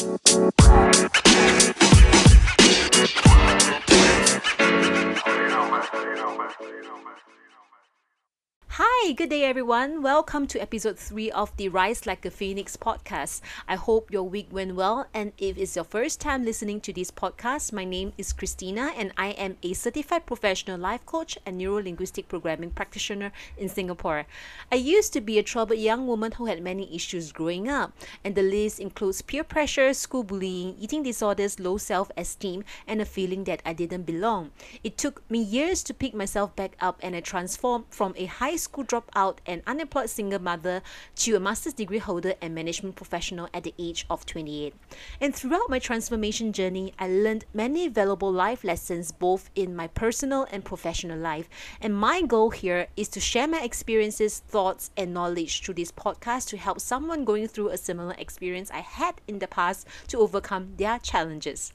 Hi, good day everyone. Welcome to episode 3 of the Rise Like a Phoenix podcast. I hope your week went well and if it's your first time listening to this podcast, my name is Christina and I am a certified professional life coach and neuro-linguistic programming practitioner in Singapore. I used to be a troubled young woman who had many issues growing up, and the list includes peer pressure, school bullying, eating disorders, low self-esteem, and a feeling that I didn't belong. It took me years to pick myself back up and I transformed from a high school dropout and an unemployed single mother to a master's degree holder and management professional at the age of 28. And throughout my transformation journey, I learned many valuable life lessons both in my personal and professional life. And my goal here is to share my experiences, thoughts, and knowledge through this podcast to help someone going through a similar experience I had in the past to overcome their challenges.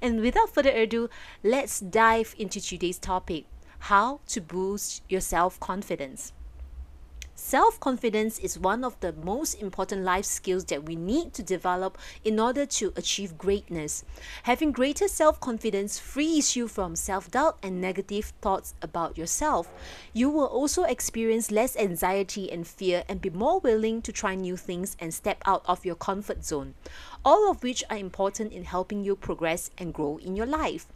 And without further ado, let's dive into today's topic how to boost your self confidence. Self confidence is one of the most important life skills that we need to develop in order to achieve greatness. Having greater self confidence frees you from self doubt and negative thoughts about yourself. You will also experience less anxiety and fear and be more willing to try new things and step out of your comfort zone, all of which are important in helping you progress and grow in your life.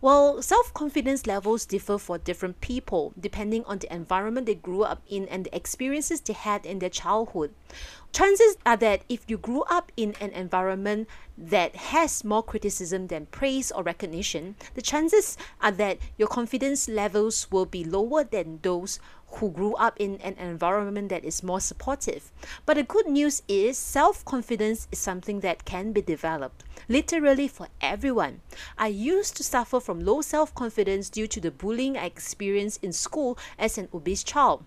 Well, self confidence levels differ for different people depending on the environment they grew up in and the experiences they had in their childhood. Chances are that if you grew up in an environment that has more criticism than praise or recognition, the chances are that your confidence levels will be lower than those who grew up in an environment that is more supportive. But the good news is self confidence is something that can be developed, literally for everyone. I used to suffer from low self confidence due to the bullying I experienced in school as an obese child.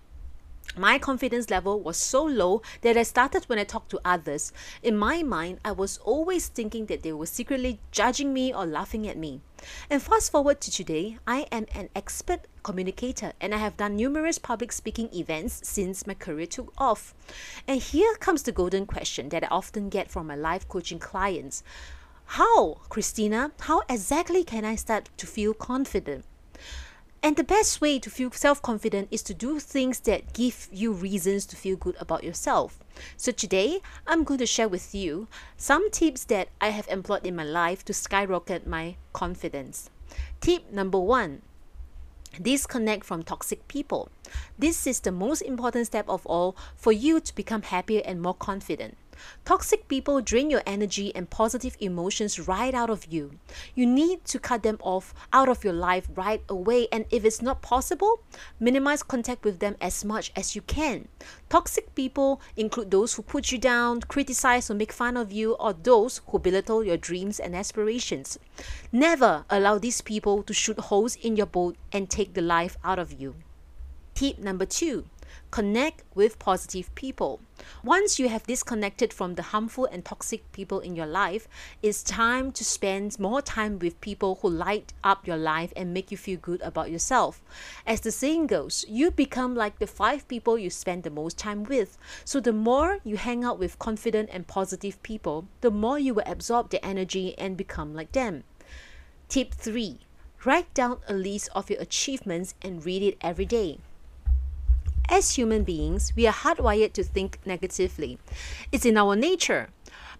My confidence level was so low that I started when I talked to others. In my mind, I was always thinking that they were secretly judging me or laughing at me. And fast forward to today, I am an expert communicator and I have done numerous public speaking events since my career took off. And here comes the golden question that I often get from my life coaching clients How, Christina, how exactly can I start to feel confident? And the best way to feel self confident is to do things that give you reasons to feel good about yourself. So, today I'm going to share with you some tips that I have employed in my life to skyrocket my confidence. Tip number one disconnect from toxic people. This is the most important step of all for you to become happier and more confident. Toxic people drain your energy and positive emotions right out of you. You need to cut them off out of your life right away, and if it's not possible, minimize contact with them as much as you can. Toxic people include those who put you down, criticize or make fun of you, or those who belittle your dreams and aspirations. Never allow these people to shoot holes in your boat and take the life out of you. Tip number two Connect with positive people. Once you have disconnected from the harmful and toxic people in your life, it's time to spend more time with people who light up your life and make you feel good about yourself. As the saying goes, you become like the five people you spend the most time with. So the more you hang out with confident and positive people, the more you will absorb their energy and become like them. Tip 3 Write down a list of your achievements and read it every day. As human beings, we are hardwired to think negatively. It's in our nature.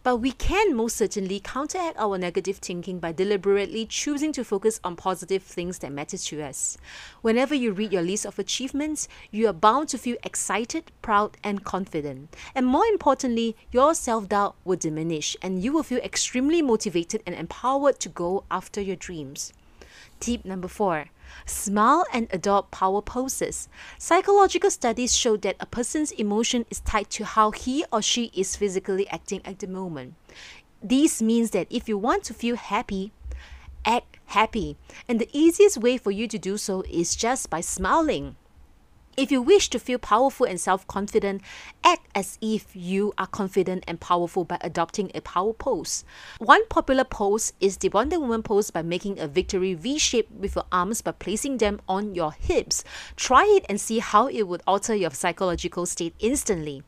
But we can most certainly counteract our negative thinking by deliberately choosing to focus on positive things that matter to us. Whenever you read your list of achievements, you are bound to feel excited, proud, and confident. And more importantly, your self doubt will diminish and you will feel extremely motivated and empowered to go after your dreams. Tip number four Smile and adopt power poses. Psychological studies show that a person's emotion is tied to how he or she is physically acting at the moment. This means that if you want to feel happy, act happy. And the easiest way for you to do so is just by smiling. If you wish to feel powerful and self confident, act as if you are confident and powerful by adopting a power pose. One popular pose is the Wonder Woman pose by making a victory V shape with your arms by placing them on your hips. Try it and see how it would alter your psychological state instantly.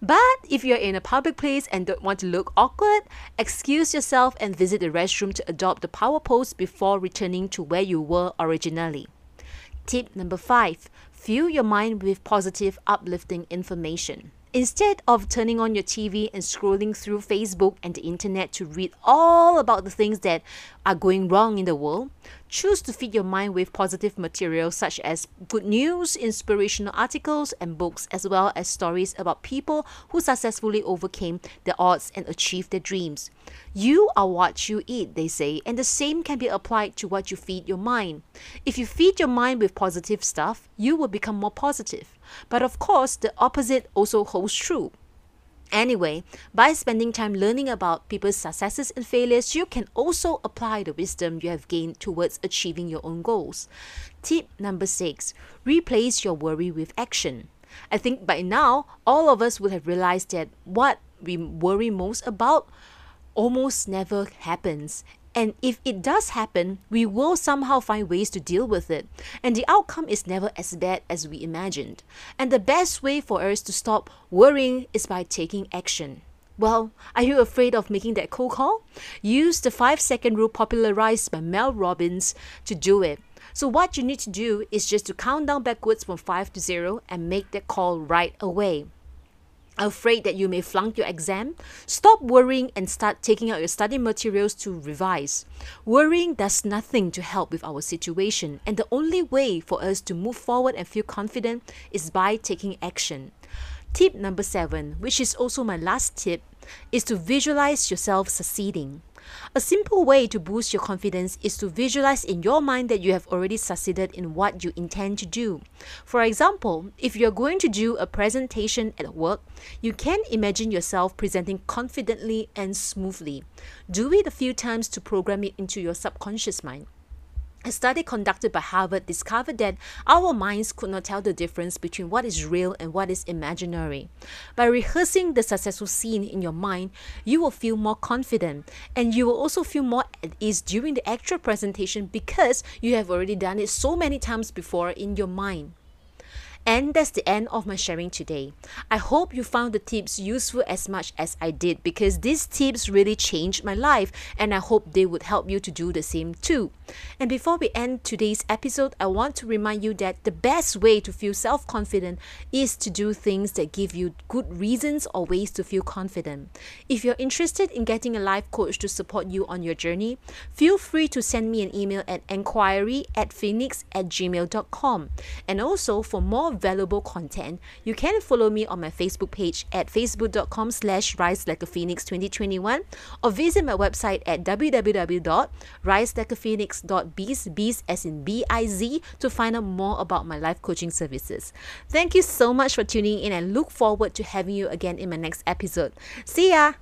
But if you're in a public place and don't want to look awkward, excuse yourself and visit the restroom to adopt the power pose before returning to where you were originally. Tip number five Fill your mind with positive, uplifting information. Instead of turning on your TV and scrolling through Facebook and the internet to read all about the things that are going wrong in the world, choose to feed your mind with positive material such as good news, inspirational articles, and books, as well as stories about people who successfully overcame the odds and achieved their dreams. You are what you eat, they say, and the same can be applied to what you feed your mind. If you feed your mind with positive stuff, you will become more positive. But of course, the opposite also holds true. Anyway, by spending time learning about people's successes and failures, you can also apply the wisdom you have gained towards achieving your own goals. Tip number six replace your worry with action. I think by now, all of us would have realized that what we worry most about almost never happens and if it does happen, we will somehow find ways to deal with it. And the outcome is never as bad as we imagined. And the best way for us to stop worrying is by taking action. Well, are you afraid of making that cold call? Use the 5 second rule popularized by Mel Robbins to do it. So, what you need to do is just to count down backwards from 5 to 0 and make that call right away afraid that you may flunk your exam, stop worrying and start taking out your study materials to revise. Worrying does nothing to help with our situation, and the only way for us to move forward and feel confident is by taking action. Tip number seven, which is also my last tip, is to visualize yourself succeeding. A simple way to boost your confidence is to visualize in your mind that you have already succeeded in what you intend to do. For example, if you're going to do a presentation at work, you can imagine yourself presenting confidently and smoothly. Do it a few times to program it into your subconscious mind. A study conducted by Harvard discovered that our minds could not tell the difference between what is real and what is imaginary. By rehearsing the successful scene in your mind, you will feel more confident and you will also feel more at ease during the actual presentation because you have already done it so many times before in your mind. And that's the end of my sharing today. I hope you found the tips useful as much as I did because these tips really changed my life and I hope they would help you to do the same too. And before we end today's episode, I want to remind you that the best way to feel self confident is to do things that give you good reasons or ways to feel confident. If you're interested in getting a life coach to support you on your journey, feel free to send me an email at enquiry at phoenix at gmail.com. And also, for more valuable content, you can follow me on my Facebook page at facebook.com slash rise like a phoenix 2021 or visit my website at www.riselikeaphoenix.biz, biz as in B-I-Z, to find out more about my life coaching services. Thank you so much for tuning in and look forward to having you again in my next episode. See ya!